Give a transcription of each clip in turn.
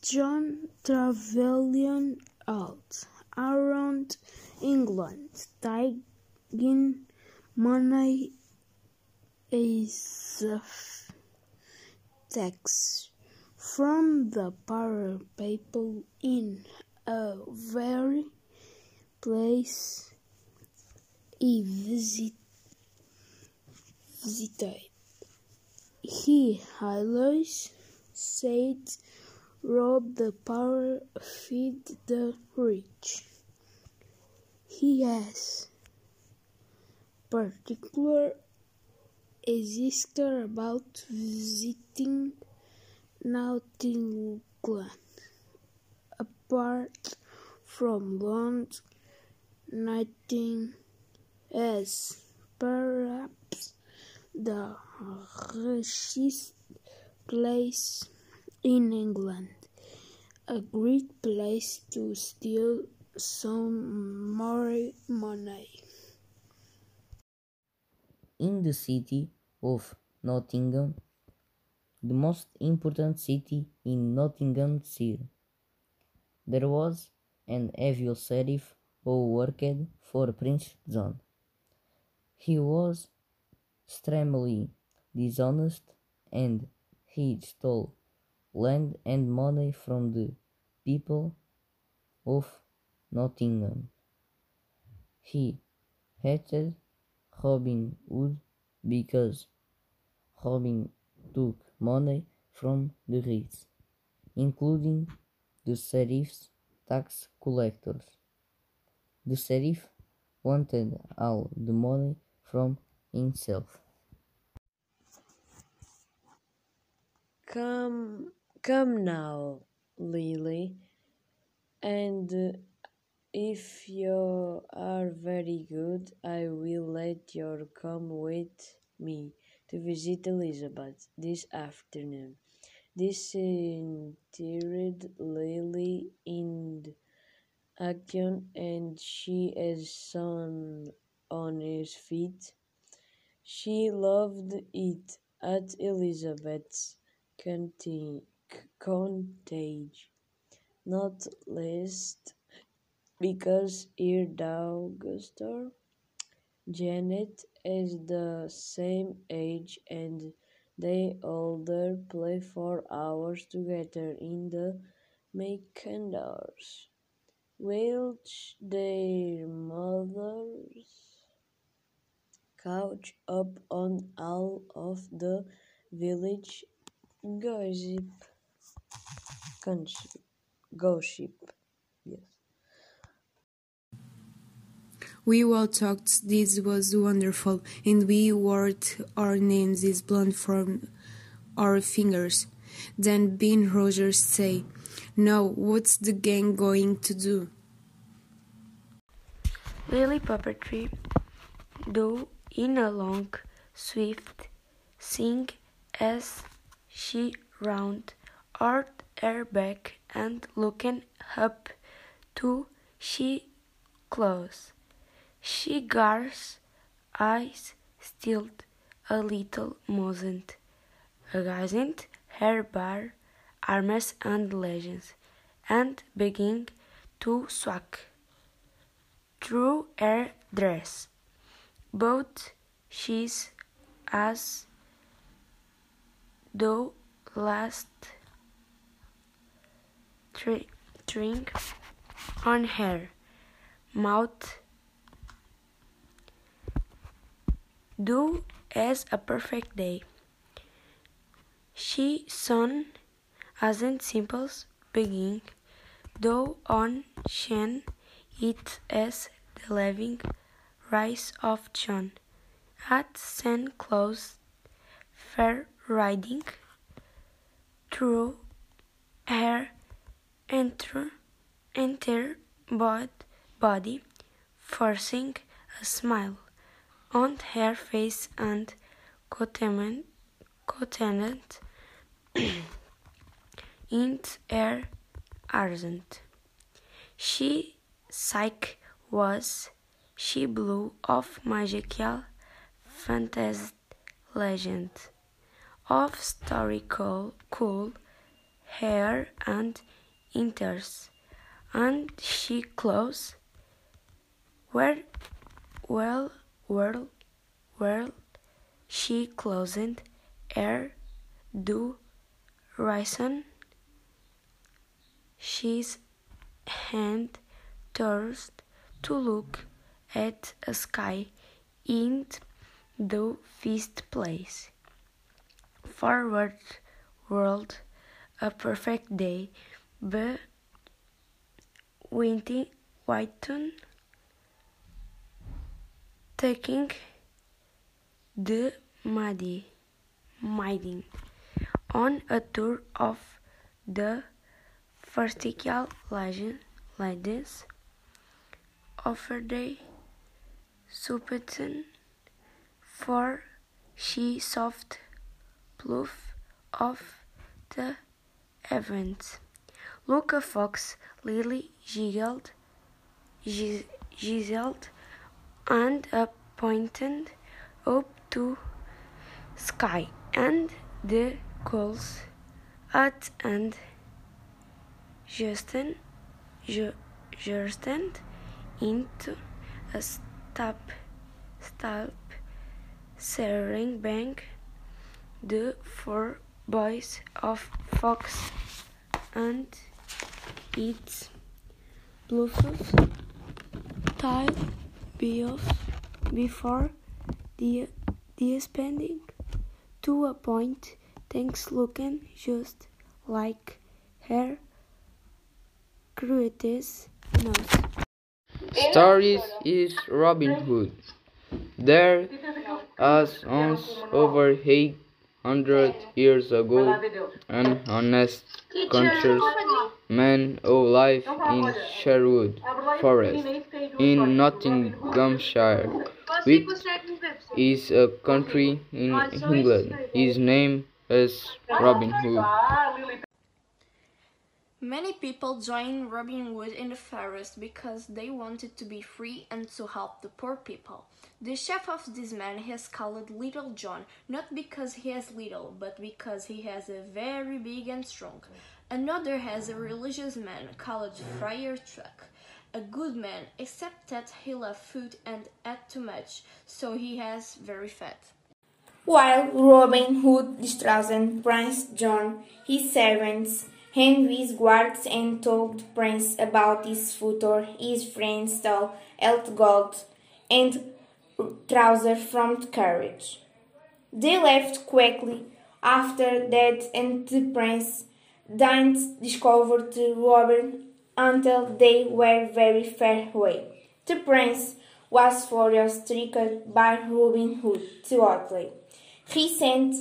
John travelled all around England, taking money as tax from the poor people in a very place he visited. He always said, rob the poor, feed the rich. He has particular existed about visiting Nottingham. Apart from London, nothing is perhaps the richest place in England, a great place to steal some more money. In the city of Nottingham, the most important city in Nottinghamshire, there was an evil sheriff who worked for Prince John. He was extremely dishonest and he stole land and money from the people of Nottingham. He hated Robin Hood because Robin took money from the rich, including the sheriff's tax collectors. The sheriff wanted all the money from himself. Come, come now, Lily, and uh, if you are very good, I will let you come with me to visit Elizabeth this afternoon. This entered Lily in action, and she is soon on his feet. She loved it at Elizabeth's cottage, not least because her daughter Janet is the same age and they older play for hours together in the Macandars, which their mothers couch up on all of the village gossip. Gossip. Yes. We all talked, this was wonderful, and we wrote our names is blood from our fingers. Then Ben Rogers say, Now what's the gang going to do? Lily Puppetry do in a long, swift sing as she round her back and looking up to she close. She gars eyes stilled a little against her bar arms and legs, and beginning to swag through her dress. Both she's as though last drink on her mouth do as a perfect day. She soon as in simples beginning, though on Shen it as the living rise of John. At St. Close, fair riding through her enter, enter bod, body, forcing a smile on her face and contentment, content in her argent. She psych was she blew of magical fantasy legend of story cool, cool hair and enters, and she close. Where, well, well, well, she closed her do risen. She's hand turns to look at a sky in the feast place. Forward world, a perfect day, but windy whiten, taking the mighty, mighty on a tour of the vertical legend, legends offer they Supeten for she soft proof of the event. Luca Fox, Lily giggled, giselled, and pointed up to sky and the calls at and Justin, Justin into a stop, stop, staring bank the four boys of Fox and its Bluetooth tied before the, the spending to a point things looking just like her cruelties nose. Stories is Robin Hood. There as once over eight hundred years ago, an honest, conscious man who life in Sherwood Forest in Nottinghamshire, which is a country in England. His name is Robin Hood. Many people joined Robin Hood in the forest because they wanted to be free and to help the poor people. The chef of this man is called Little John, not because he is little, but because he is very big and strong. Another has a religious man called Friar Tuck, a good man, except that he loved food and ate too much, so he has very fat. While Robin Hood distrusted Prince John, his servants, Henry's guards and told prince about his future, his friends stole health gold and trousers from the carriage. They left quickly after that and the prince didn't discover the robber until they were very far away. The prince was furious stricken by Robin Hood too hotly. He sent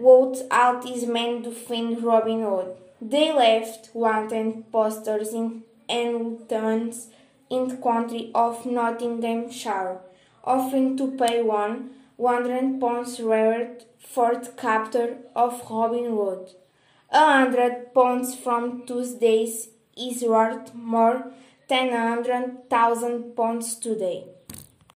out all his men to find Robin Hood. They left wanted posters in Hamilton's in the country of Nottinghamshire, offering to pay one hundred pounds reward for the capture of Robin Hood. A hundred pounds from Tuesdays is worth more than a hundred thousand pounds today.